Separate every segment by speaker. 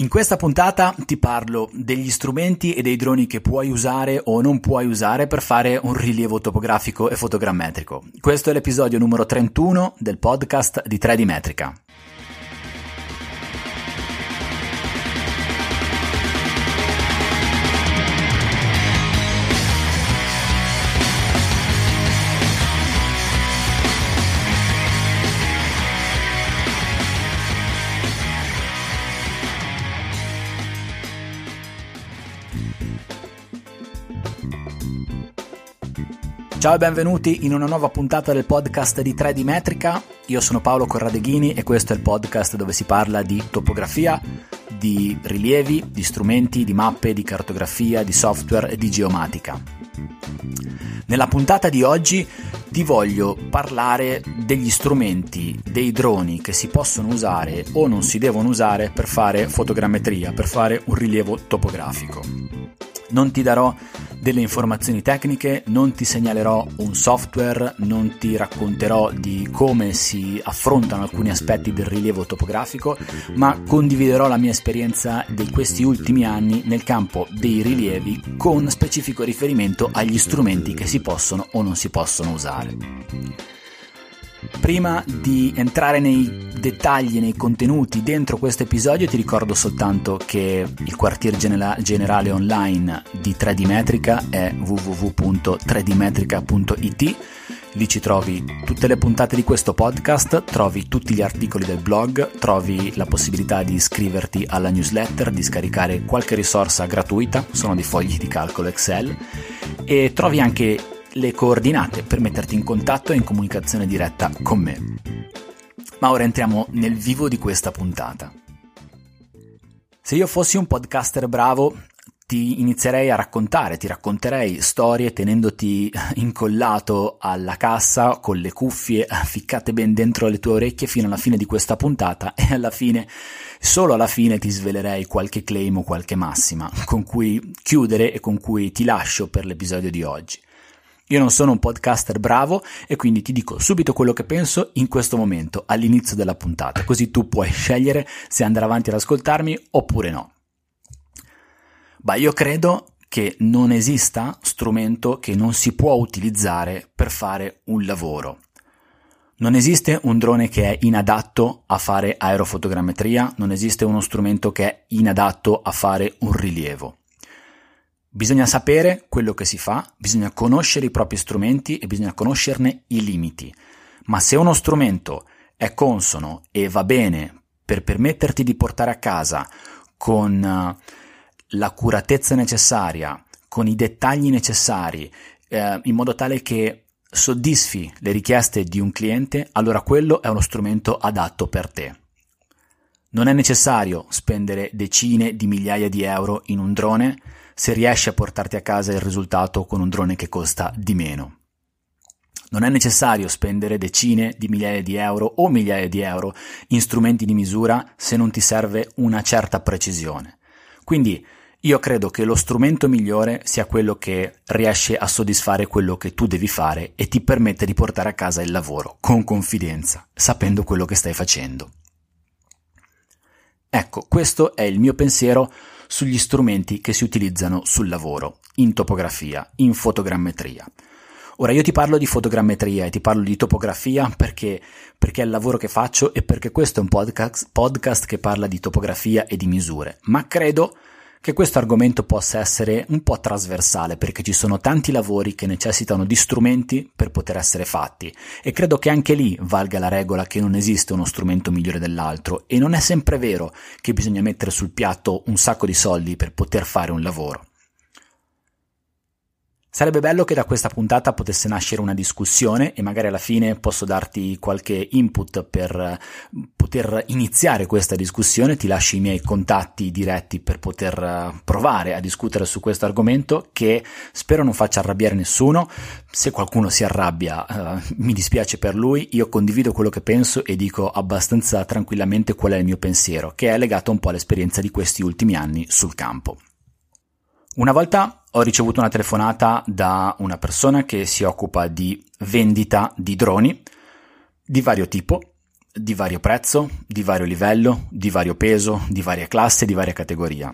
Speaker 1: In questa puntata ti parlo degli strumenti e dei droni che puoi usare o non puoi usare per fare un rilievo topografico e fotogrammetrico. Questo è l'episodio numero 31 del podcast di 3D Metrica. Ciao e benvenuti in una nuova puntata del podcast di 3D Metrica. Io sono Paolo Corradeghini e questo è il podcast dove si parla di topografia, di rilievi, di strumenti, di mappe, di cartografia, di software e di geomatica. Nella puntata di oggi ti voglio parlare degli strumenti, dei droni che si possono usare o non si devono usare per fare fotogrammetria, per fare un rilievo topografico. Non ti darò delle informazioni tecniche, non ti segnalerò un software, non ti racconterò di come si affrontano alcuni aspetti del rilievo topografico, ma condividerò la mia esperienza di questi ultimi anni nel campo dei rilievi con specifico riferimento agli strumenti che si possono o non si possono usare. Prima di entrare nei dettagli, nei contenuti dentro questo episodio, ti ricordo soltanto che il quartier generale online di 3D Metrica è www.3dmetrica.it. Lì ci trovi tutte le puntate di questo podcast, trovi tutti gli articoli del blog, trovi la possibilità di iscriverti alla newsletter, di scaricare qualche risorsa gratuita, sono dei fogli di calcolo Excel e trovi anche le coordinate per metterti in contatto e in comunicazione diretta con me. Ma ora entriamo nel vivo di questa puntata. Se io fossi un podcaster bravo, ti inizierei a raccontare, ti racconterei storie tenendoti incollato alla cassa con le cuffie ficcate ben dentro le tue orecchie fino alla fine di questa puntata e alla fine, solo alla fine ti svelerei qualche claim o qualche massima con cui chiudere e con cui ti lascio per l'episodio di oggi. Io non sono un podcaster bravo e quindi ti dico subito quello che penso in questo momento, all'inizio della puntata, così tu puoi scegliere se andare avanti ad ascoltarmi oppure no. Beh, io credo che non esista strumento che non si può utilizzare per fare un lavoro. Non esiste un drone che è inadatto a fare aerofotogrammetria, non esiste uno strumento che è inadatto a fare un rilievo. Bisogna sapere quello che si fa, bisogna conoscere i propri strumenti e bisogna conoscerne i limiti. Ma se uno strumento è consono e va bene per permetterti di portare a casa con uh, l'accuratezza necessaria, con i dettagli necessari, eh, in modo tale che soddisfi le richieste di un cliente, allora quello è uno strumento adatto per te. Non è necessario spendere decine di migliaia di euro in un drone se riesci a portarti a casa il risultato con un drone che costa di meno. Non è necessario spendere decine di migliaia di euro o migliaia di euro in strumenti di misura se non ti serve una certa precisione. Quindi io credo che lo strumento migliore sia quello che riesce a soddisfare quello che tu devi fare e ti permette di portare a casa il lavoro con confidenza, sapendo quello che stai facendo. Ecco, questo è il mio pensiero sugli strumenti che si utilizzano sul lavoro, in topografia, in fotogrammetria. Ora io ti parlo di fotogrammetria e ti parlo di topografia perché, perché è il lavoro che faccio e perché questo è un podcast, podcast che parla di topografia e di misure, ma credo questo argomento possa essere un po' trasversale perché ci sono tanti lavori che necessitano di strumenti per poter essere fatti e credo che anche lì valga la regola che non esiste uno strumento migliore dell'altro e non è sempre vero che bisogna mettere sul piatto un sacco di soldi per poter fare un lavoro. Sarebbe bello che da questa puntata potesse nascere una discussione e magari alla fine posso darti qualche input per poter iniziare questa discussione, ti lascio i miei contatti diretti per poter eh, provare a discutere su questo argomento che spero non faccia arrabbiare nessuno. Se qualcuno si arrabbia uh, mi dispiace per lui, io condivido quello che penso e dico abbastanza tranquillamente qual è il mio pensiero, che è legato un po' all'esperienza di questi ultimi anni sul campo. Una volta ho ricevuto una telefonata da una persona che si occupa di vendita di droni di vario tipo di vario prezzo, di vario livello, di vario peso, di varia classe, di varia categoria.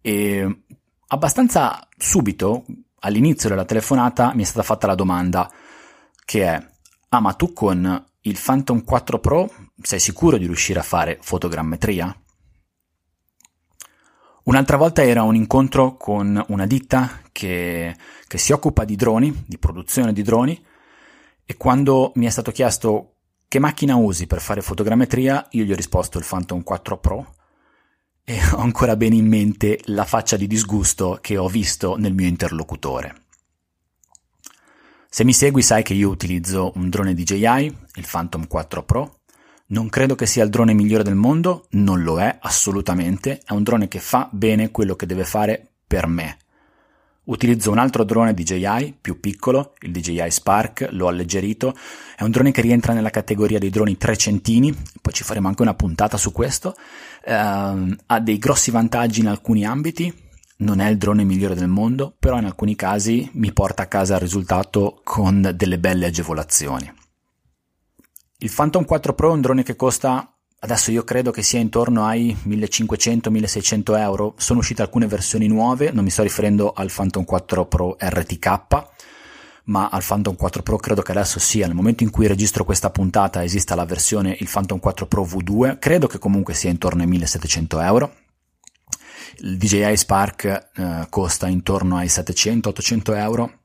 Speaker 1: E abbastanza subito, all'inizio della telefonata, mi è stata fatta la domanda che è, ah ma tu con il Phantom 4 Pro sei sicuro di riuscire a fare fotogrammetria? Un'altra volta era un incontro con una ditta che, che si occupa di droni, di produzione di droni, e quando mi è stato chiesto che macchina usi per fare fotogrammetria, io gli ho risposto il Phantom 4 Pro e ho ancora bene in mente la faccia di disgusto che ho visto nel mio interlocutore. Se mi segui sai che io utilizzo un drone DJI, il Phantom 4 Pro. Non credo che sia il drone migliore del mondo, non lo è assolutamente, è un drone che fa bene quello che deve fare per me. Utilizzo un altro drone DJI più piccolo, il DJI Spark, l'ho alleggerito, è un drone che rientra nella categoria dei droni trecentini, poi ci faremo anche una puntata su questo, eh, ha dei grossi vantaggi in alcuni ambiti, non è il drone migliore del mondo, però in alcuni casi mi porta a casa il risultato con delle belle agevolazioni. Il Phantom 4 Pro è un drone che costa, adesso io credo che sia intorno ai 1500-1600 euro, sono uscite alcune versioni nuove, non mi sto riferendo al Phantom 4 Pro RTK, ma al Phantom 4 Pro credo che adesso sia, nel momento in cui registro questa puntata esista la versione il Phantom 4 Pro V2, credo che comunque sia intorno ai 1700 euro. Il DJI Spark eh, costa intorno ai 700-800 euro.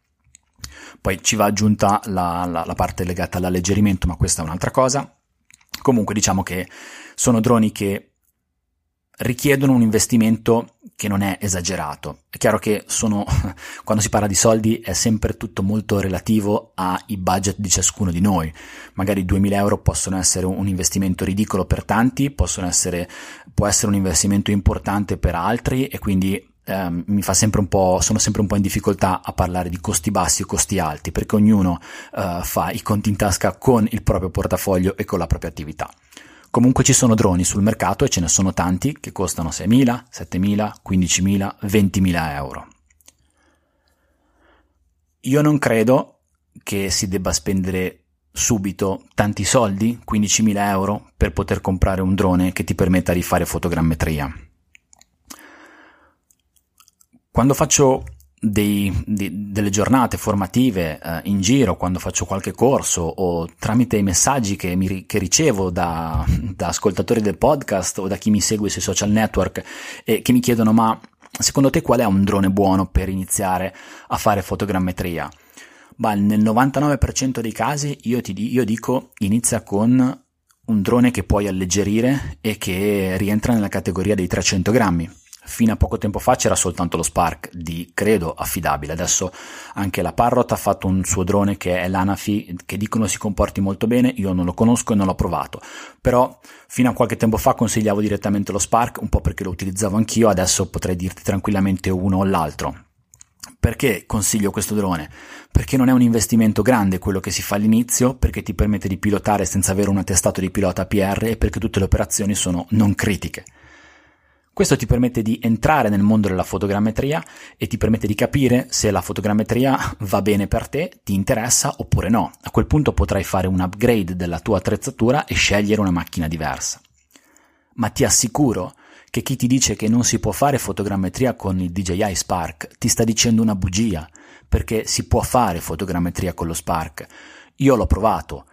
Speaker 1: Poi ci va aggiunta la, la, la parte legata all'alleggerimento, ma questa è un'altra cosa. Comunque diciamo che sono droni che richiedono un investimento che non è esagerato. È chiaro che sono, quando si parla di soldi è sempre tutto molto relativo ai budget di ciascuno di noi. Magari 2000 euro possono essere un investimento ridicolo per tanti, essere, può essere un investimento importante per altri e quindi eh, mi fa sempre un po', sono sempre un po' in difficoltà a parlare di costi bassi o costi alti perché ognuno eh, fa i conti in tasca con il proprio portafoglio e con la propria attività. Comunque ci sono droni sul mercato e ce ne sono tanti che costano 6.000, 7.000, 15.000, 20.000 euro. Io non credo che si debba spendere subito tanti soldi, 15.000 euro, per poter comprare un drone che ti permetta di fare fotogrammetria. Quando faccio dei, di, delle giornate formative eh, in giro quando faccio qualche corso o tramite i messaggi che, mi, che ricevo da, da, ascoltatori del podcast o da chi mi segue sui social network e che mi chiedono ma secondo te qual è un drone buono per iniziare a fare fotogrammetria? Beh, nel 99% dei casi io, ti, io dico inizia con un drone che puoi alleggerire e che rientra nella categoria dei 300 grammi Fino a poco tempo fa c'era soltanto lo Spark di credo affidabile, adesso anche la Parrot ha fatto un suo drone che è l'Anafi che dicono si comporti molto bene, io non lo conosco e non l'ho provato, però fino a qualche tempo fa consigliavo direttamente lo Spark, un po' perché lo utilizzavo anch'io, adesso potrei dirti tranquillamente uno o l'altro. Perché consiglio questo drone? Perché non è un investimento grande quello che si fa all'inizio, perché ti permette di pilotare senza avere un attestato di pilota PR e perché tutte le operazioni sono non critiche. Questo ti permette di entrare nel mondo della fotogrammetria e ti permette di capire se la fotogrammetria va bene per te, ti interessa oppure no. A quel punto potrai fare un upgrade della tua attrezzatura e scegliere una macchina diversa. Ma ti assicuro che chi ti dice che non si può fare fotogrammetria con il DJI Spark ti sta dicendo una bugia, perché si può fare fotogrammetria con lo Spark. Io l'ho provato.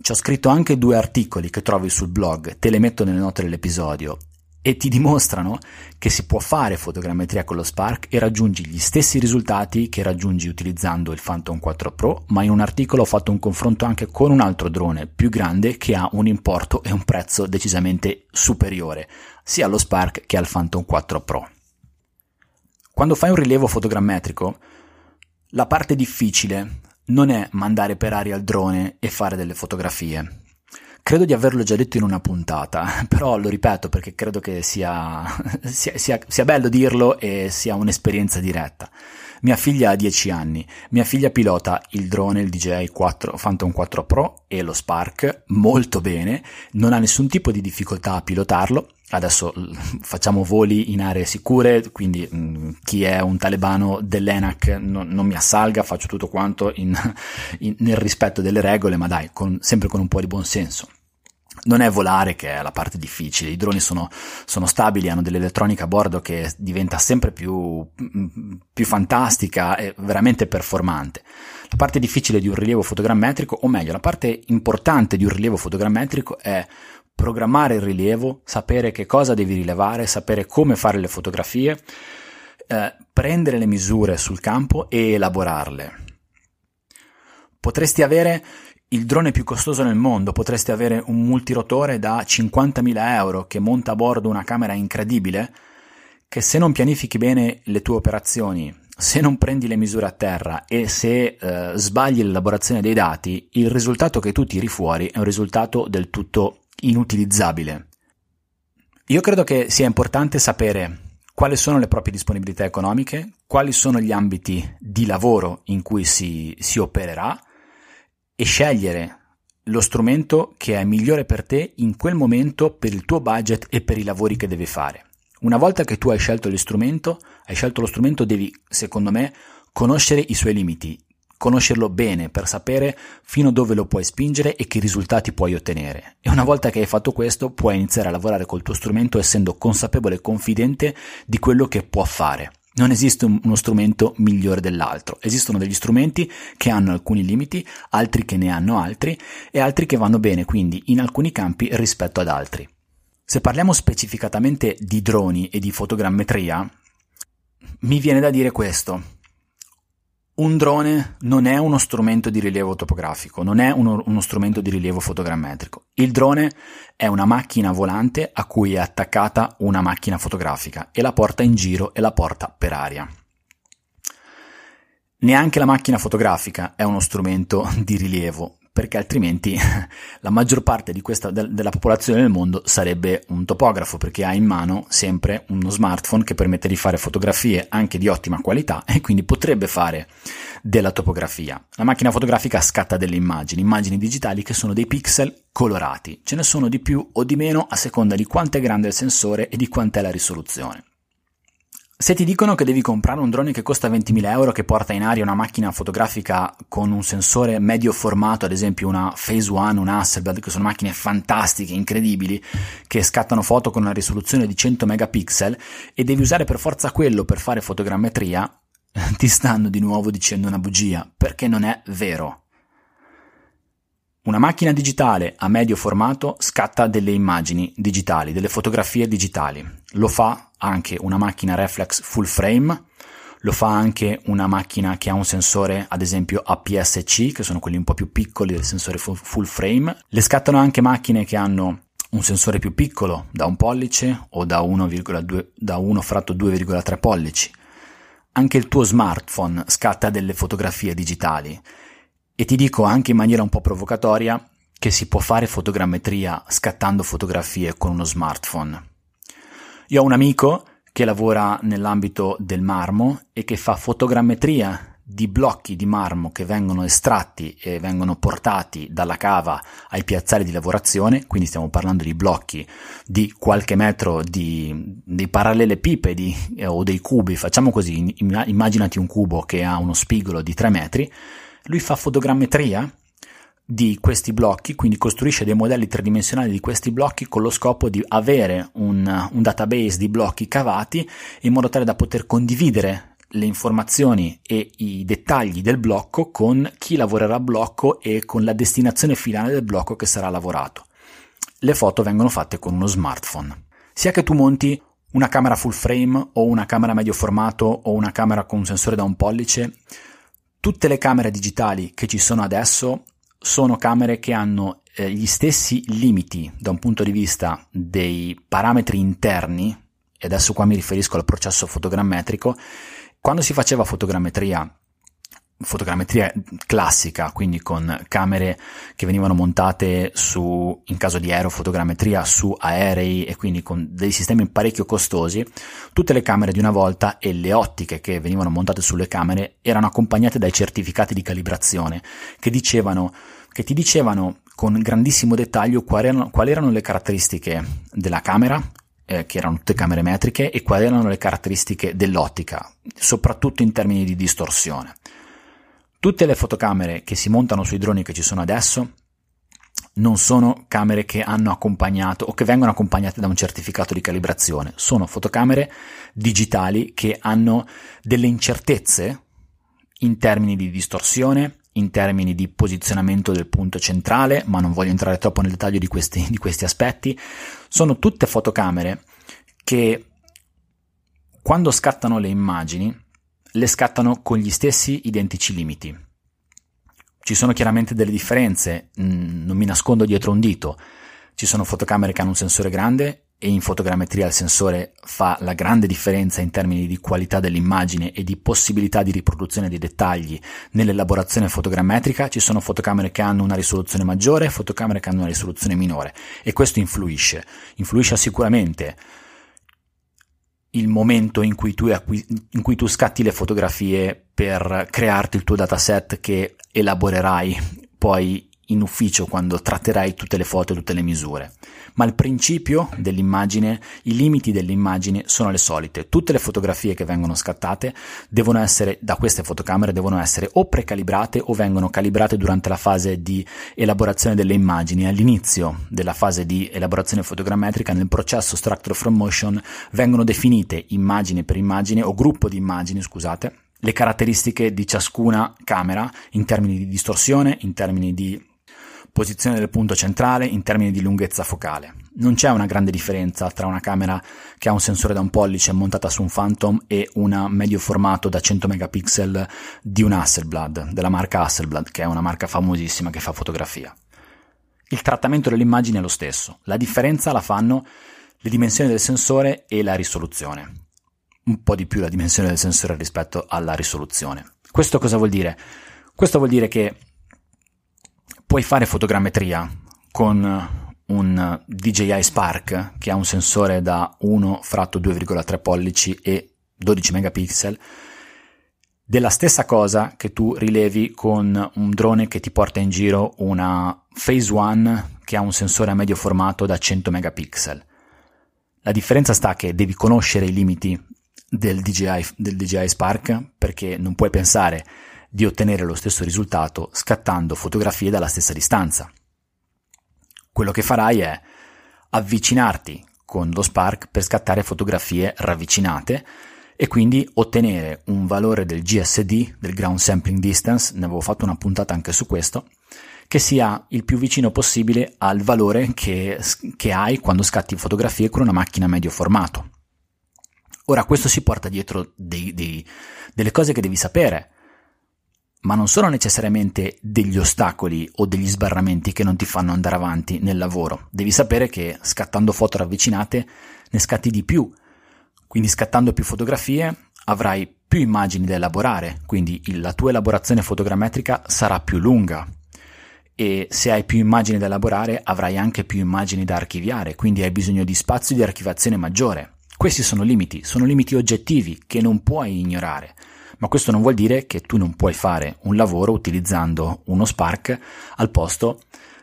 Speaker 1: Ci ho scritto anche due articoli che trovi sul blog, te le metto nelle note dell'episodio e ti dimostrano che si può fare fotogrammetria con lo Spark e raggiungi gli stessi risultati che raggiungi utilizzando il Phantom 4 Pro, ma in un articolo ho fatto un confronto anche con un altro drone più grande che ha un importo e un prezzo decisamente superiore, sia allo Spark che al Phantom 4 Pro. Quando fai un rilievo fotogrammetrico, la parte difficile non è mandare per aria il drone e fare delle fotografie, Credo di averlo già detto in una puntata, però lo ripeto perché credo che sia, sia, sia, sia bello dirlo e sia un'esperienza diretta. Mia figlia ha 10 anni, mia figlia pilota il drone, il DJI 4, Phantom 4 Pro e lo Spark molto bene, non ha nessun tipo di difficoltà a pilotarlo adesso facciamo voli in aree sicure, quindi mh, mm, chi è un talebano dell'ENAC no, non mi assalga, faccio tutto quanto in, in, nel rispetto delle regole, ma dai, con, sempre con un po' di buonsenso. Non è volare che è la parte difficile, i droni sono, sono stabili, hanno dell'elettronica a bordo che diventa sempre più, mm, più fantastica e veramente performante. La parte difficile di un rilievo fotogrammetrico, o meglio, la parte importante di un rilievo fotogrammetrico è programmare il rilievo, sapere che cosa devi rilevare, sapere come fare le fotografie, eh, prendere le misure sul campo e elaborarle. Potresti avere il drone più costoso nel mondo, potresti avere un multirotore da 50.000 euro che monta a bordo una camera incredibile, che se non pianifichi bene le tue operazioni, se non prendi le misure a terra e se eh, sbagli l'elaborazione dei dati, il risultato che tu tiri fuori è un risultato del tutto inutilizzabile. Io credo che sia importante sapere quali sono le proprie disponibilità economiche, quali sono gli ambiti di lavoro in cui si, si opererà e scegliere lo strumento che è migliore per te in quel momento per il tuo budget e per i lavori che devi fare. Una volta che tu hai scelto lo hai scelto lo strumento, devi, secondo me, conoscere i suoi limiti, conoscerlo bene per sapere fino a dove lo puoi spingere e che risultati puoi ottenere. E una volta che hai fatto questo, puoi iniziare a lavorare col tuo strumento essendo consapevole e confidente di quello che può fare. Non esiste uno strumento migliore dell'altro, esistono degli strumenti che hanno alcuni limiti, altri che ne hanno altri e altri che vanno bene quindi in alcuni campi rispetto ad altri. Se parliamo specificatamente di droni e di fotogrammetria, mi viene da dire questo. Un drone non è uno strumento di rilievo topografico, non è uno, uno, strumento di rilievo fotogrammetrico. Il drone è una macchina volante a cui è attaccata una macchina fotografica e la porta in giro e la porta per aria. Neanche la macchina fotografica è uno strumento di rilievo, perché altrimenti la maggior parte questa, de, della popolazione del mondo sarebbe un topografo, perché ha in mano sempre uno smartphone che permette di fare fotografie anche di ottima qualità e quindi potrebbe fare della topografia. La macchina fotografica scatta delle immagini, immagini digitali che sono dei pixel colorati, ce ne sono di più o di meno a seconda di quanto è grande il sensore e di quant'è la risoluzione. Se ti dicono che devi comprare un drone che costa 20.000 euro che porta in aria una macchina fotografica con un sensore medio formato, ad esempio una Phase One, un Hasselblad, che sono macchine fantastiche, incredibili, che scattano foto con una risoluzione di 100 megapixel e devi usare per forza quello per fare fotogrammetria, ti stanno di nuovo dicendo una bugia, perché non è vero. Una macchina digitale a medio formato scatta delle immagini digitali, delle fotografie digitali. Lo fa anche una macchina reflex full frame, lo fa anche una macchina che ha un sensore, ad esempio APS-C, che sono quelli un po' più piccoli del sensore full frame. Le scattano anche macchine che hanno un sensore più piccolo, da un pollice o da 1,2, da 1 fratto 2,3 pollici. Anche il tuo smartphone scatta delle fotografie digitali e ti dico anche in maniera un po' provocatoria che si può fare fotogrammetria scattando fotografie con uno smartphone. Io ho un amico che lavora nell'ambito del marmo e che fa fotogrammetria di blocchi di marmo che vengono estratti e vengono portati dalla cava ai piazzali di lavorazione, quindi stiamo parlando di blocchi di qualche metro di, di parallelepipedi eh, o dei cubi, facciamo così, immaginati un cubo che ha uno spigolo di 3 metri, lui fa fotogrammetria di questi blocchi, quindi costruisce dei modelli tridimensionali di questi blocchi con lo scopo di avere un, un database di blocchi cavati in modo tale da poter condividere le informazioni e i dettagli del blocco con chi lavorerà a blocco e con la destinazione finale del blocco che sarà lavorato. Le foto vengono fatte con uno smartphone. Sia che tu monti una camera full frame o una camera medio formato o una camera con un sensore da un pollice, Tutte le camere digitali che ci sono adesso sono camere che hanno eh, gli stessi limiti da un punto di vista dei parametri interni, e adesso qua mi riferisco al processo fotogrammetrico. Quando si faceva fotogrammetria fotogrammetria classica, quindi con camere che venivano montate su, in caso di aerofotogrammetria, su aerei e quindi con dei sistemi parecchio costosi, tutte le camere di una volta e le ottiche che venivano montate sulle camere erano accompagnate dai certificati di calibrazione che dicevano, che ti dicevano con grandissimo dettaglio quali erano, quali erano le caratteristiche della camera, eh, che erano tutte camere metriche, e quali erano le caratteristiche dell'ottica, soprattutto in termini di distorsione. Tutte le fotocamere che si montano sui droni che ci sono adesso non sono camere che hanno accompagnato o che vengono accompagnate da un certificato di calibrazione, sono fotocamere digitali che hanno delle incertezze in termini di distorsione, in termini di posizionamento del punto centrale, ma non voglio entrare troppo nel dettaglio di questi, di questi aspetti, sono tutte fotocamere che quando scattano le immagini le scattano con gli stessi identici limiti. Ci sono chiaramente delle differenze, non mi nascondo dietro un dito. Ci sono fotocamere che hanno un sensore grande e in fotogrammetria il sensore fa la grande differenza in termini di qualità dell'immagine e di possibilità di riproduzione dei dettagli nell'elaborazione fotogrammetrica, ci sono fotocamere che hanno una risoluzione maggiore e fotocamere che hanno una risoluzione minore e questo influisce, influisce sicuramente il momento in cui, tu, in cui tu scatti le fotografie per crearti il tuo dataset che elaborerai poi in ufficio quando tratterai tutte le foto tutte le misure. Ma il principio dell'immagine, i limiti dell'immagine sono le solite. Tutte le fotografie che vengono scattate devono essere, da queste fotocamere, devono essere o precalibrate o vengono calibrate durante la fase di elaborazione delle immagini. All'inizio della fase di elaborazione fotogrammetrica, nel processo Structure from Motion, vengono definite immagine per immagine o gruppo di immagini, scusate, le caratteristiche di ciascuna camera in termini di distorsione, in termini di posizione del punto centrale in termini di lunghezza focale. Non c'è una grande differenza tra una camera che ha un sensore da un pollice montata su un Phantom e una medio formato da 100 megapixel di un Hasselblad, della marca Hasselblad, che è una marca famosissima che fa fotografia. Il trattamento dell'immagine è lo stesso, la differenza la fanno le dimensioni del sensore e la risoluzione. Un po' di più la dimensione del sensore rispetto alla risoluzione. Questo cosa vuol dire? Questo vuol dire che puoi fare fotogrammetria con un DJI Spark che ha un sensore da 1 fratto 2,3 pollici e 12 megapixel della stessa cosa che tu rilevi con un drone che ti porta in giro una Phase One che ha un sensore a medio formato da 100 megapixel. La differenza sta che devi conoscere i limiti del DJI, del DJI Spark perché non puoi pensare di ottenere lo stesso risultato scattando fotografie dalla stessa distanza. Quello che farai è avvicinarti con lo Spark per scattare fotografie ravvicinate e quindi ottenere un valore del GSD, del Ground Sampling Distance, ne avevo fatto una puntata anche su questo, che sia il più vicino possibile al valore che, che hai quando scatti fotografie con una macchina medio formato. Ora, questo si porta dietro dei, dei, delle cose che devi sapere ma non sono necessariamente degli ostacoli o degli sbarramenti che non ti fanno andare avanti nel lavoro. Devi sapere che scattando foto ravvicinate ne scatti di più, quindi scattando più fotografie avrai più immagini da elaborare, quindi la tua elaborazione fotogrammetrica sarà più lunga e se hai più immagini da elaborare avrai anche più immagini da archiviare, quindi hai bisogno di spazio di archiviazione maggiore. Questi sono limiti, sono limiti oggettivi che non puoi ignorare ma questo non vuol dire che tu non puoi fare un lavoro utilizzando uno Spark al posto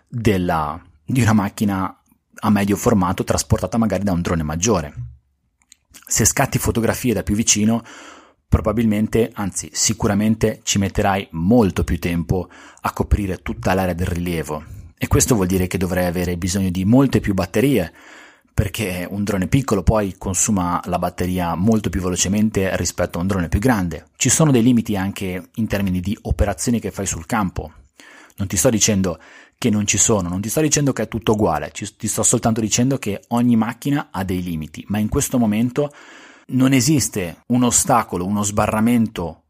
Speaker 1: della, di una macchina a medio formato trasportata magari da un drone maggiore. Se scatti fotografie da più vicino, probabilmente, anzi sicuramente ci metterai molto più tempo a coprire tutta l'area del rilievo e questo vuol dire che dovrai avere bisogno di molte più batterie perché un drone piccolo poi consuma la batteria molto più velocemente rispetto a un drone più grande. Ci sono dei limiti anche in termini di operazioni che fai sul campo. Non ti sto dicendo che non ci sono, non ti sto dicendo che è tutto uguale, ti sto soltanto dicendo che ogni macchina ha dei limiti, ma in questo momento non esiste un ostacolo, uno sbarramento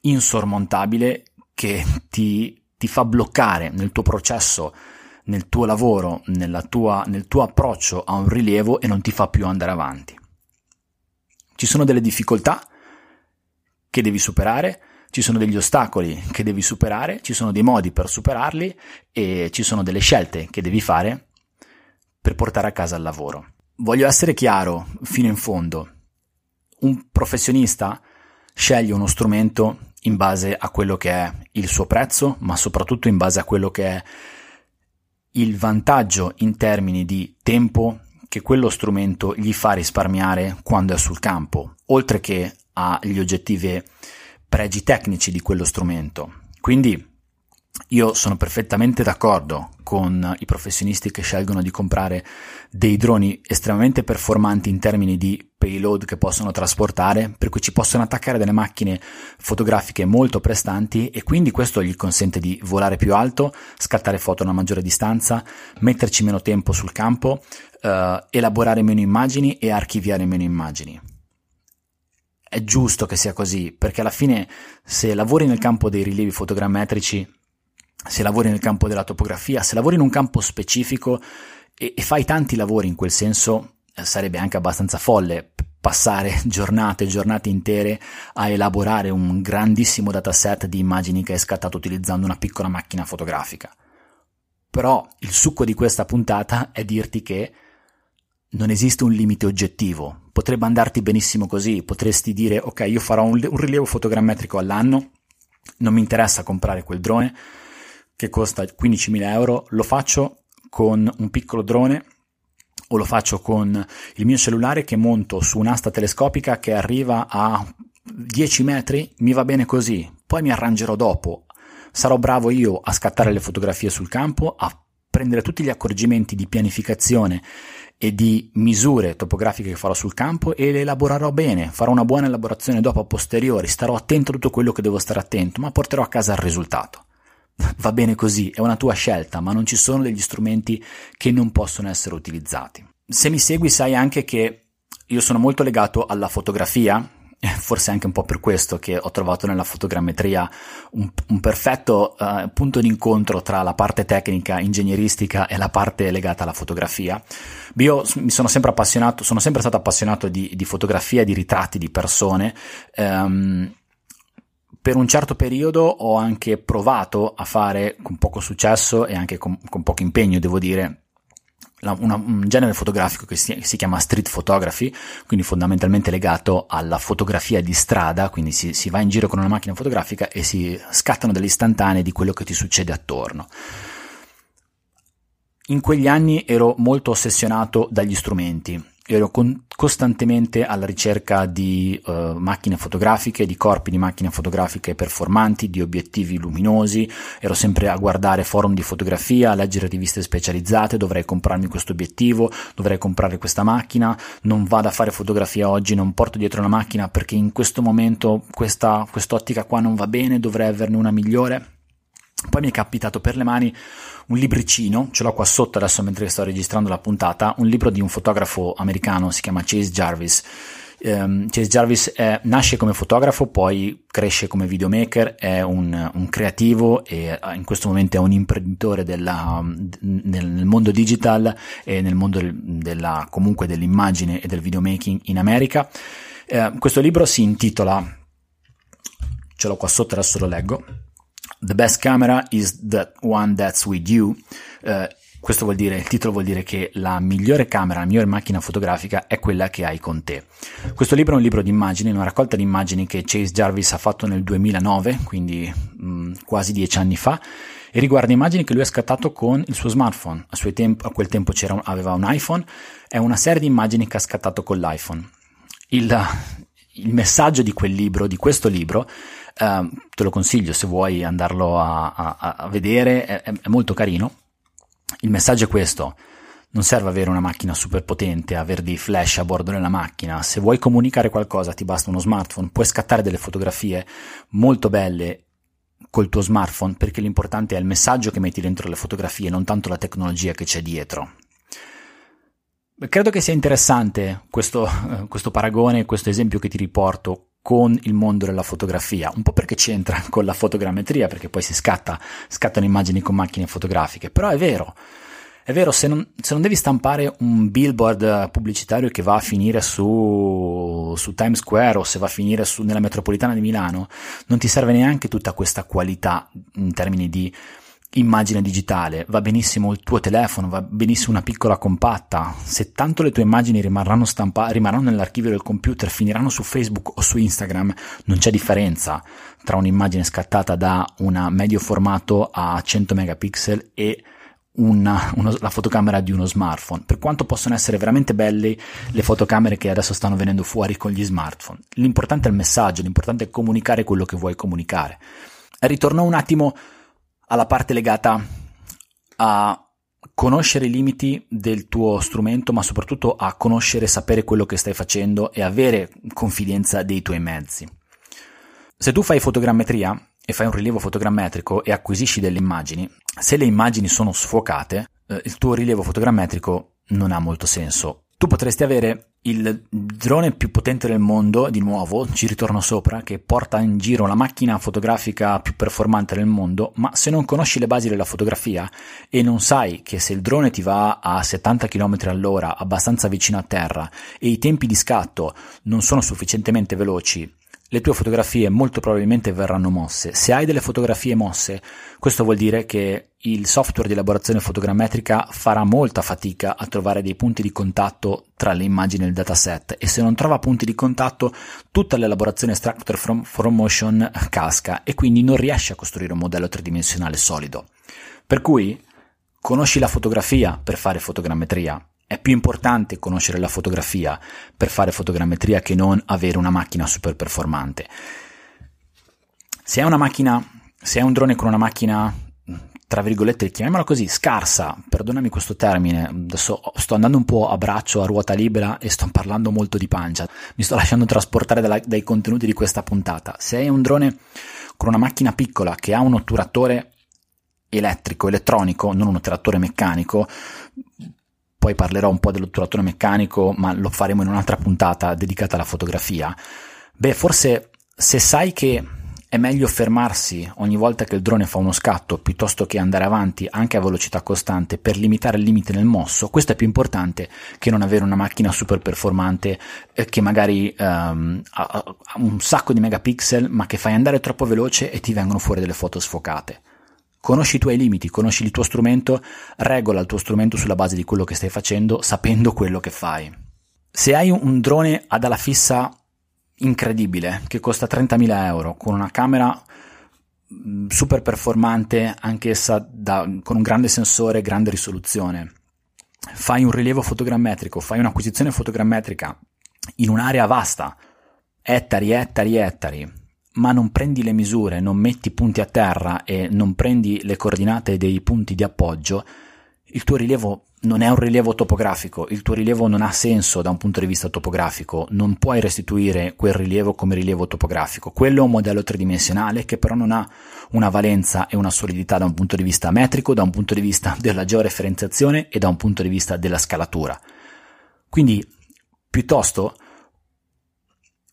Speaker 1: insormontabile che ti, ti fa bloccare nel tuo processo nel tuo lavoro, tua, nel tuo approccio a un rilievo e non ti fa più andare avanti. Ci sono delle difficoltà che devi superare, ci sono degli ostacoli che devi superare, ci sono dei modi per superarli e ci sono delle scelte che devi fare per portare a casa il lavoro. Voglio essere chiaro fino in fondo. Un professionista sceglie uno strumento in base a quello che è il suo prezzo, ma soprattutto in base a quello che è il vantaggio in termini di tempo che quello strumento gli fa risparmiare quando è sul campo, oltre che agli oggettivi pregi tecnici di quello strumento. Quindi io sono perfettamente d'accordo con i professionisti che scelgono di comprare dei droni estremamente performanti in termini di payload che possono trasportare, per cui ci possono attaccare delle macchine fotografiche molto prestanti e quindi questo gli consente di volare più alto, scattare foto a una maggiore distanza, metterci meno tempo sul campo, eh, elaborare meno immagini e archiviare meno immagini. È giusto che sia così, perché alla fine se lavori nel campo dei rilievi fotogrammetrici se lavori nel campo della topografia, se lavori in un campo specifico e, e fai tanti lavori in quel senso, eh, sarebbe anche abbastanza folle passare giornate e giornate intere a elaborare un grandissimo dataset di immagini che hai scattato utilizzando una piccola macchina fotografica. Però il succo di questa puntata è dirti che non esiste un limite oggettivo. Potrebbe andarti benissimo così, potresti dire ok, io farò un, un rilievo fotogrammetrico all'anno, non mi interessa comprare quel drone, che costa 15.000 euro, lo faccio con un piccolo drone o lo faccio con il mio cellulare che monto su un'asta telescopica che arriva a 10 metri, mi va bene così, poi mi arrangerò dopo. Sarò bravo io a scattare le fotografie sul campo, a prendere tutti gli accorgimenti di pianificazione e di misure topografiche che farò sul campo e le elaborerò bene, farò una buona elaborazione dopo a posteriori, starò attento a tutto quello che devo stare attento, ma porterò a casa il risultato va bene così, è una tua scelta, ma non ci sono degli strumenti che non possono essere utilizzati. Se mi segui sai anche che io sono molto legato alla fotografia, forse anche un po' per questo che ho trovato nella fotogrammetria un, un perfetto uh, punto d'incontro tra la parte tecnica ingegneristica e la parte legata alla fotografia. Io mi sono sempre appassionato, sono sempre stato appassionato di, di fotografia, di ritratti di persone. Um, per un certo periodo ho anche provato a fare con poco successo e anche con, con poco impegno, devo dire, una, un genere fotografico che si, si, chiama street photography, quindi fondamentalmente legato alla fotografia di strada, quindi si, si, va in giro con una macchina fotografica e si scattano delle istantanee di quello che ti succede attorno. In quegli anni ero molto ossessionato dagli strumenti, ero con, costantemente alla ricerca di uh, macchine fotografiche, di corpi di macchine fotografiche performanti, di obiettivi luminosi, ero sempre a guardare forum di fotografia, a leggere riviste specializzate, dovrei comprarmi questo obiettivo, dovrei comprare questa macchina, non vado a fare fotografia oggi, non porto dietro una macchina perché in questo momento questa quest'ottica qua non va bene, dovrei averne una migliore. Poi mi è capitato per le mani un libricino, ce l'ho qua sotto adesso mentre sto registrando la puntata, un libro di un fotografo americano, si chiama Chase Jarvis. Um, Chase Jarvis è, nasce come fotografo, poi cresce come videomaker, è un, un, creativo e eh, in questo momento è un imprenditore della, nel, nel, mondo digital e nel mondo del, della, comunque dell'immagine e del videomaking in America. Uh, questo libro si intitola, ce l'ho qua sotto, adesso lo leggo, The best camera is the one that's with you. Uh, questo vuol dire, il titolo vuol dire che la migliore camera, la migliore macchina fotografica è quella che hai con te. Questo libro è un libro di immagini, una raccolta di immagini che Chase Jarvis ha fatto nel 2009, quindi mh, mm, quasi dieci anni fa, e riguarda immagini che lui ha scattato con il suo smartphone. A, tempo, a quel tempo aveva un iPhone, è una serie di immagini che ha scattato con l'iPhone. Il, il messaggio di quel libro, di questo libro, eh, te lo consiglio se vuoi andarlo a, a, a vedere, è, è, molto carino. Il messaggio è questo. Non serve avere una macchina super potente, avere dei flash a bordo della macchina. Se vuoi comunicare qualcosa ti basta uno smartphone, puoi scattare delle fotografie molto belle col tuo smartphone perché l'importante è il messaggio che metti dentro le fotografie, non tanto la tecnologia che c'è dietro. Credo che sia interessante questo, questo paragone, questo esempio che ti riporto con il mondo della fotografia, un po' perché c'entra con la fotogrammetria, perché poi si scatta, scattano immagini con macchine fotografiche, però è vero, è vero, se non, se non devi stampare un billboard pubblicitario che va a finire su, su Times Square o se va a finire su, nella metropolitana di Milano, non ti serve neanche tutta questa qualità in termini di immagine digitale, va benissimo il tuo telefono, va benissimo una piccola compatta, se tanto le tue immagini rimarranno stampate, rimarranno nell'archivio del computer, finiranno su Facebook o su Instagram, non c'è differenza tra un'immagine scattata da una medio formato a 100 megapixel e una, uno, la fotocamera di uno smartphone, per quanto possono essere veramente belle le fotocamere che adesso stanno venendo fuori con gli smartphone. L'importante è il messaggio, l'importante è comunicare quello che vuoi comunicare. Ritorno un attimo alla parte legata a conoscere i limiti del tuo strumento, ma soprattutto a conoscere e sapere quello che stai facendo e avere confidenza dei tuoi mezzi. Se tu fai fotogrammetria e fai un rilievo fotogrammetrico e acquisisci delle immagini, se le immagini sono sfocate, eh, il tuo rilievo fotogrammetrico non ha molto senso. Tu potresti avere il drone più potente del mondo, di nuovo, ci ritorno sopra, che porta in giro la macchina fotografica più performante del mondo, ma se non conosci le basi della fotografia e non sai che se il drone ti va a 70 km all'ora, abbastanza vicino a terra, e i tempi di scatto non sono sufficientemente veloci le tue fotografie molto probabilmente verranno mosse. Se hai delle fotografie mosse, questo vuol dire che il software di elaborazione fotogrammetrica farà molta fatica a trovare dei punti di contatto tra le immagini e il dataset e se non trova punti di contatto tutta l'elaborazione extractor from, from motion casca e quindi non riesce a costruire un modello tridimensionale solido. Per cui conosci la fotografia per fare fotogrammetria, è più importante conoscere la fotografia per fare fotogrammetria che non avere una macchina super performante. Se hai una macchina, se hai un drone con una macchina, tra virgolette, chiamiamola così, scarsa, perdonami questo termine, adesso sto andando un po' a braccio, a ruota libera e sto parlando molto di pancia, mi sto lasciando trasportare dalla, dai contenuti di questa puntata. Se hai un drone con una macchina piccola che ha un otturatore elettrico, elettronico, non un otturatore meccanico, poi parlerò un po' dell'otturatore meccanico, ma lo faremo in un'altra puntata dedicata alla fotografia. Beh, forse se sai che è meglio fermarsi ogni volta che il drone fa uno scatto piuttosto che andare avanti anche a velocità costante per limitare il limite nel mosso, questo è più importante che non avere una macchina super performante eh, che magari ha, ha un sacco di megapixel ma che fai andare troppo veloce e ti vengono fuori delle foto sfocate. Conosci i tuoi limiti, conosci il tuo strumento, regola il tuo strumento sulla base di quello che stai facendo, sapendo quello che fai. Se hai un drone ad ala fissa incredibile, che costa 30.000 euro, con una camera mm, super performante, anch'essa da, con un grande sensore, grande risoluzione, fai un rilievo fotogrammetrico, fai un'acquisizione fotogrammetrica in un'area vasta, ettari, ettari, ettari, ma non prendi le misure, non metti punti a terra e non prendi le coordinate dei punti di appoggio, il tuo rilievo non è un rilievo topografico, il tuo rilievo non ha senso da un punto di vista topografico, non puoi restituire quel rilievo come rilievo topografico. Quello è un modello tridimensionale che però non ha una valenza e una solidità da un punto di vista metrico, da un punto di vista della georeferenziazione e da un punto di vista della scalatura. Quindi, piuttosto,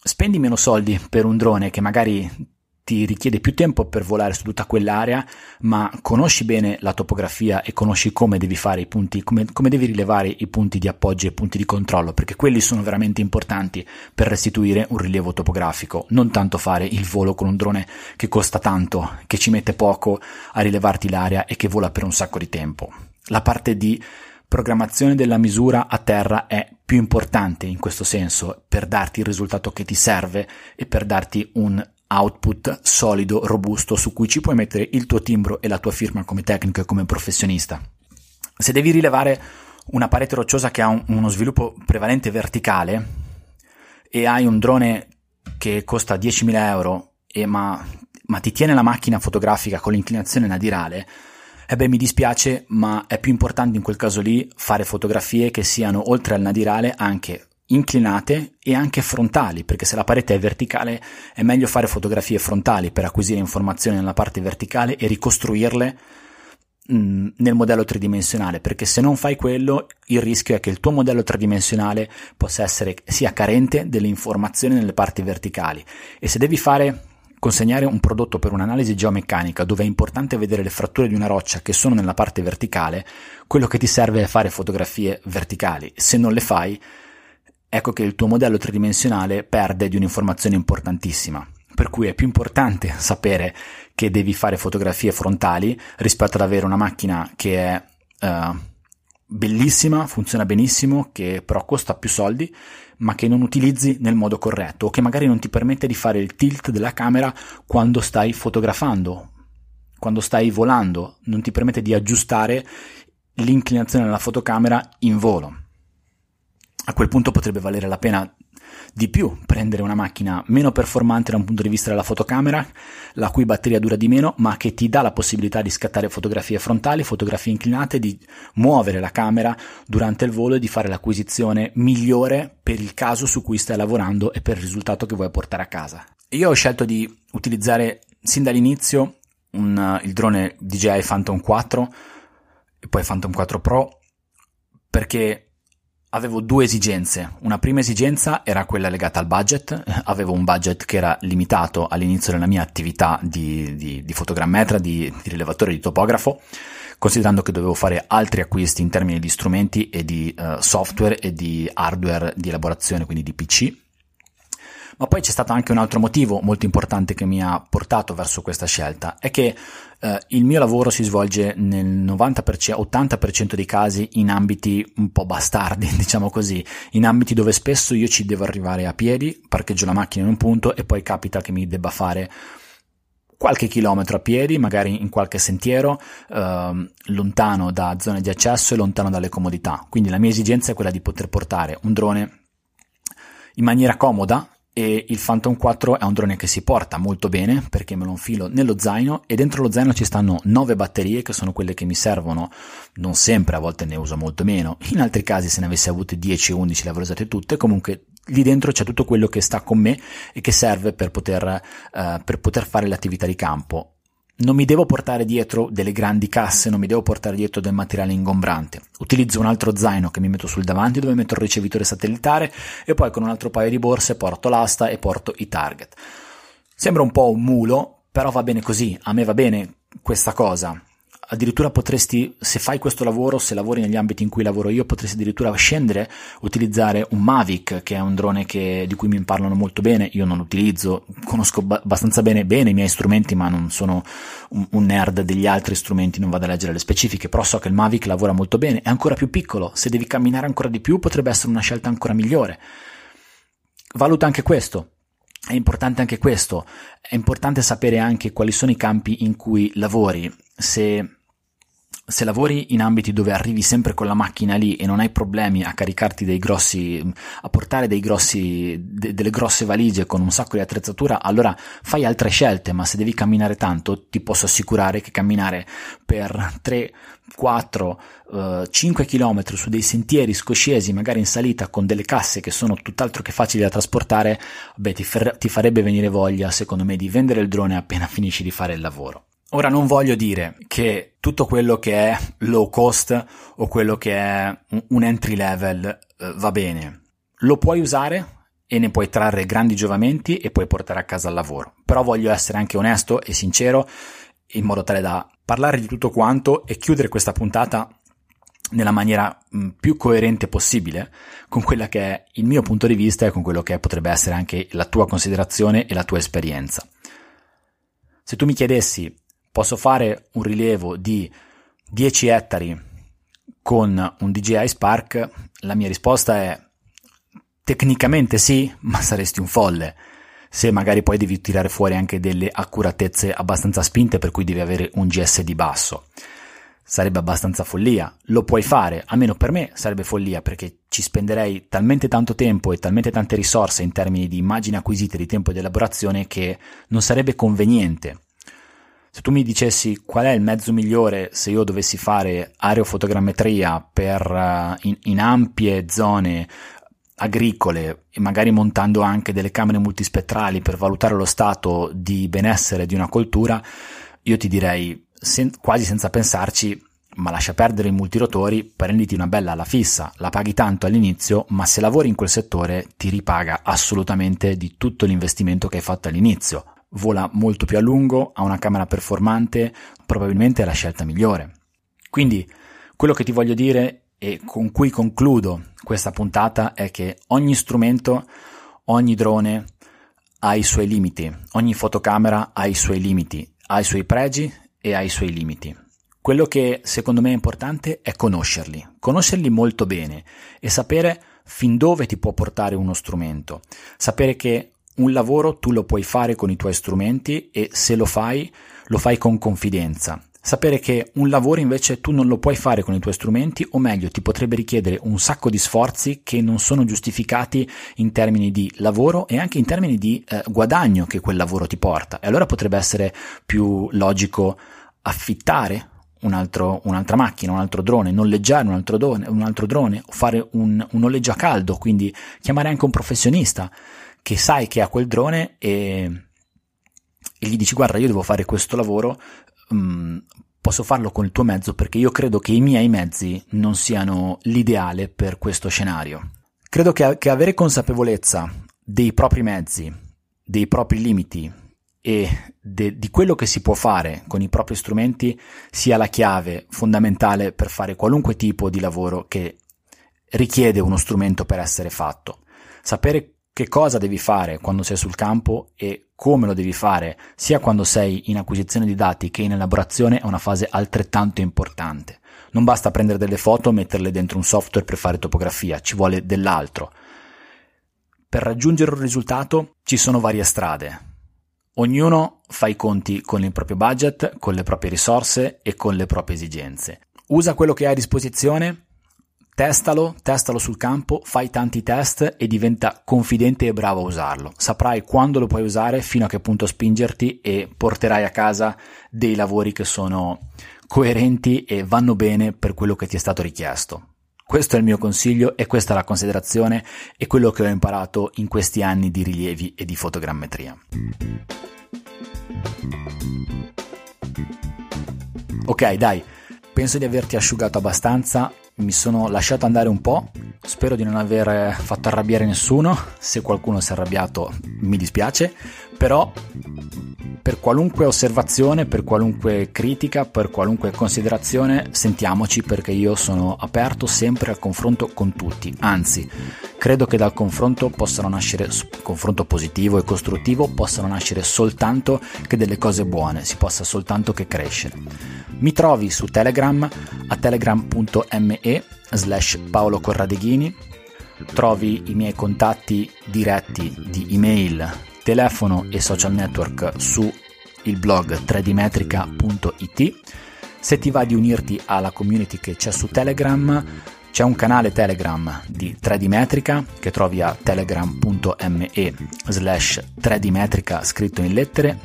Speaker 1: spendi meno soldi per un drone che magari ti richiede più tempo per volare su tutta quell'area, ma conosci bene la topografia e conosci come devi fare i punti, come, come, devi rilevare i punti di appoggio e i punti di controllo, perché quelli sono veramente importanti per restituire un rilievo topografico, non tanto fare il volo con un drone che costa tanto, che ci mette poco a rilevarti l'area e che vola per un sacco di tempo. La parte di programmazione della misura a terra è più importante in questo senso per darti il risultato che ti serve e per darti un output solido, robusto, su cui ci puoi mettere il tuo timbro e la tua firma come tecnico e come professionista. Se devi rilevare una parete rocciosa che ha un, uno sviluppo prevalente verticale e hai un drone che costa 10.000 euro e ma, ma ti tiene la macchina fotografica con l'inclinazione nadirale, e beh, mi dispiace, ma è più importante in quel caso lì fare fotografie che siano oltre al nadirale anche inclinate e anche frontali, perché se la parete è verticale è meglio fare fotografie frontali per acquisire informazioni nella parte verticale e ricostruirle mh, nel modello tridimensionale, perché se non fai quello il rischio è che il tuo modello tridimensionale possa essere sia carente delle informazioni nelle parti verticali. E se devi fare consegnare un prodotto per un'analisi geomeccanica dove è importante vedere le fratture di una roccia che sono nella parte verticale, quello che ti serve è fare fotografie verticali. Se non le fai, ecco che il tuo modello tridimensionale perde di un'informazione importantissima. Per cui è più importante sapere che devi fare fotografie frontali rispetto ad avere una macchina che è uh, bellissima, funziona benissimo, che però costa più soldi ma che non utilizzi nel modo corretto o che magari non ti permette di fare il tilt della camera quando stai fotografando, quando stai volando, non ti permette di aggiustare l'inclinazione della fotocamera in volo. A quel punto potrebbe valere la pena di più prendere una macchina meno performante da un punto di vista della fotocamera, la cui batteria dura di meno, ma che ti dà la possibilità di scattare fotografie frontali, fotografie inclinate, di muovere la camera durante il volo e di fare l'acquisizione migliore per il caso su cui stai lavorando e per il risultato che vuoi portare a casa. Io ho scelto di utilizzare sin dall'inizio un, il drone DJI Phantom 4 e poi Phantom 4 Pro perché avevo due esigenze. Una prima esigenza era quella legata al budget, avevo un budget che era limitato all'inizio della mia attività di, di, di fotogrammetra, di, di rilevatore, di topografo, considerando che dovevo fare altri acquisti in termini di strumenti e di uh, software e di hardware di elaborazione, quindi di PC. Ma poi c'è stato anche un altro motivo molto importante che mi ha portato verso questa scelta, è che eh, il mio lavoro si svolge nel 90%, 80% dei casi in ambiti un po' bastardi, diciamo così, in ambiti dove spesso io ci devo arrivare a piedi, parcheggio la macchina in un punto e poi capita che mi debba fare qualche chilometro a piedi, magari in qualche sentiero, eh, lontano da zone di accesso e lontano dalle comodità. Quindi la mia esigenza è quella di poter portare un drone in maniera comoda e il Phantom 4 è un drone che si porta molto bene perché me lo infilo nello zaino e dentro lo zaino ci stanno 9 batterie che sono quelle che mi servono. Non sempre, a volte ne uso molto meno, in altri casi se ne avessi avute 10 o 11 le avrei usate tutte, comunque lì dentro c'è tutto quello che sta con me e che serve per poter, uh, per poter fare l'attività di campo non mi devo portare dietro delle grandi casse, non mi devo portare dietro del materiale ingombrante. Utilizzo un altro zaino che mi metto sul davanti dove metto il ricevitore satellitare e poi con un altro paio di borse porto l'asta e porto i target. Sembra un po' un mulo, però va bene così, a me va bene questa cosa addirittura potresti, se fai questo lavoro, se lavori negli ambiti in cui lavoro io, potresti addirittura scendere, utilizzare un Mavic, che è un drone che, di cui mi parlano molto bene, io non utilizzo, conosco ba- abbastanza bene, bene, i miei strumenti, ma non sono un, un, nerd degli altri strumenti, non vado a leggere le specifiche, però so che il Mavic lavora molto bene, è ancora più piccolo, se devi camminare ancora di più potrebbe essere una scelta ancora migliore. Valuta anche questo, è importante anche questo, è importante sapere anche quali sono i campi in cui lavori, se se lavori in ambiti dove arrivi sempre con la macchina lì e non hai problemi a caricarti dei grossi, a portare dei grossi, de, delle grosse valigie con un sacco di attrezzatura, allora fai altre scelte, ma se devi camminare tanto, ti posso assicurare che camminare per 3, 4, uh, 5 km su dei sentieri scoscesi, magari in salita, con delle casse che sono tutt'altro che facili da trasportare, beh, ti, fer- ti farebbe venire voglia, secondo me, di vendere il drone appena finisci di fare il lavoro. Ora non voglio dire che tutto quello che è low cost o quello che è un entry level eh, va bene. Lo puoi usare e ne puoi trarre grandi giovamenti e puoi portare a casa il lavoro. Però voglio essere anche onesto e sincero in modo tale da parlare di tutto quanto e chiudere questa puntata nella maniera mh, più coerente possibile con quella che è il mio punto di vista e con quello che potrebbe essere anche la tua considerazione e la tua esperienza. Se tu mi chiedessi posso fare un rilievo di 10 ettari con un DJI Spark? La mia risposta è tecnicamente sì, ma saresti un folle. Se magari poi devi tirare fuori anche delle accuratezze abbastanza spinte per cui devi avere un GS di basso. Sarebbe abbastanza follia. Lo puoi fare, almeno per me sarebbe follia perché ci spenderei talmente tanto tempo e talmente tante risorse in termini di immagini acquisite, di tempo di elaborazione che non sarebbe conveniente se tu mi dicessi qual è il mezzo migliore se io dovessi fare aerofotogrammetria per, uh, in, in ampie zone agricole e magari montando anche delle camere multispettrali per valutare lo stato di benessere di una coltura, io ti direi sen- quasi senza pensarci, ma lascia perdere i multirotori, prenditi una bella alla fissa, la paghi tanto all'inizio, ma se lavori in quel settore ti ripaga assolutamente di tutto l'investimento che hai fatto all'inizio vola molto più a lungo, ha una camera performante, probabilmente è la scelta migliore. Quindi quello che ti voglio dire e con cui concludo questa puntata è che ogni strumento, ogni drone ha i suoi limiti, ogni fotocamera ha i suoi limiti, ha i suoi pregi e ha i suoi limiti. Quello che secondo me è importante è conoscerli, conoscerli molto bene e sapere fin dove ti può portare uno strumento, sapere che un lavoro tu lo puoi fare con i tuoi strumenti e se lo fai, lo fai con confidenza. Sapere che un lavoro invece tu non lo puoi fare con i tuoi strumenti, o meglio, ti potrebbe richiedere un sacco di sforzi che non sono giustificati in termini di lavoro e anche in termini di eh, guadagno che quel lavoro ti porta. E allora potrebbe essere più logico affittare un altro, un'altra macchina, un altro drone, noleggiare un altro drone, un altro drone o fare un, un noleggio a caldo, quindi chiamare anche un professionista che sai che ha quel drone e e gli dici guarda io devo fare questo lavoro, um, posso farlo con il tuo mezzo perché io credo che i miei mezzi non siano l'ideale per questo scenario. Credo che, che avere consapevolezza dei propri mezzi, dei propri limiti e de, di quello che si può fare con i propri strumenti sia la chiave fondamentale per fare qualunque tipo di lavoro che richiede uno strumento per essere fatto. Sapere che cosa devi fare quando sei sul campo e come lo devi fare, sia quando sei in acquisizione di dati che in elaborazione, è una fase altrettanto importante. Non basta prendere delle foto e metterle dentro un software per fare topografia, ci vuole dell'altro. Per raggiungere un risultato ci sono varie strade. Ognuno fa i conti con il proprio budget, con le proprie risorse e con le proprie esigenze. Usa quello che hai a disposizione Testalo, testalo sul campo, fai tanti test e diventa confidente e bravo a usarlo. Saprai quando lo puoi usare, fino a che punto spingerti e porterai a casa dei lavori che sono coerenti e vanno bene per quello che ti è stato richiesto. Questo è il mio consiglio e questa è la considerazione e quello che ho imparato in questi anni di rilievi e di fotogrammetria. Ok, dai, penso di averti asciugato abbastanza mi sono lasciato andare un po', spero di non aver fatto arrabbiare nessuno, se qualcuno si è arrabbiato mi dispiace, però per qualunque osservazione, per qualunque critica, per qualunque considerazione, sentiamoci perché io sono aperto sempre al confronto con tutti, anzi credo che dal confronto possano nascere, confronto positivo e costruttivo, possano nascere soltanto che delle cose buone, si possa soltanto che crescere. Mi trovi su Telegram a telegram.me slash Paolo Corradeghini, trovi i miei contatti diretti di email, telefono e social network su il blog 3dmetrica.it. Se ti va di unirti alla community che c'è su Telegram, c'è un canale Telegram di 3D Metrica che trovi a telegram.me slash 3D Metrica scritto in lettere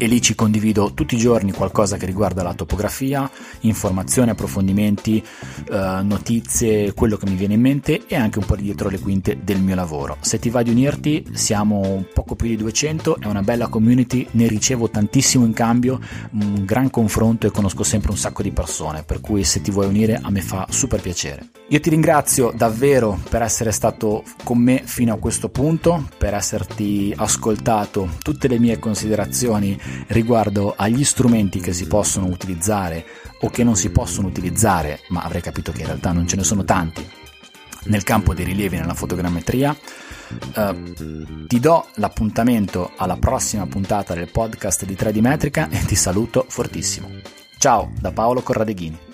Speaker 1: e lì ci condivido tutti i giorni qualcosa che riguarda la topografia, informazioni, approfondimenti, eh, notizie, quello che mi viene in mente e anche un po' di dietro le quinte del mio lavoro. Se ti va di unirti siamo poco più di 200, è una bella community, ne ricevo tantissimo in cambio, un gran confronto e conosco sempre un sacco di persone, per cui se ti vuoi unire a me fa super piacere. Io ti ringrazio davvero per essere stato con me fino a questo punto, per esserti ascoltato tutte le mie considerazioni riguardo agli strumenti che si possono utilizzare o che non si possono utilizzare, ma avrei capito che in realtà non ce ne sono tanti, nel campo dei rilievi nella fotogrammetria. Uh, ti do l'appuntamento alla prossima puntata del podcast di 3D Metrica e ti saluto fortissimo. Ciao da Paolo Corradeghini.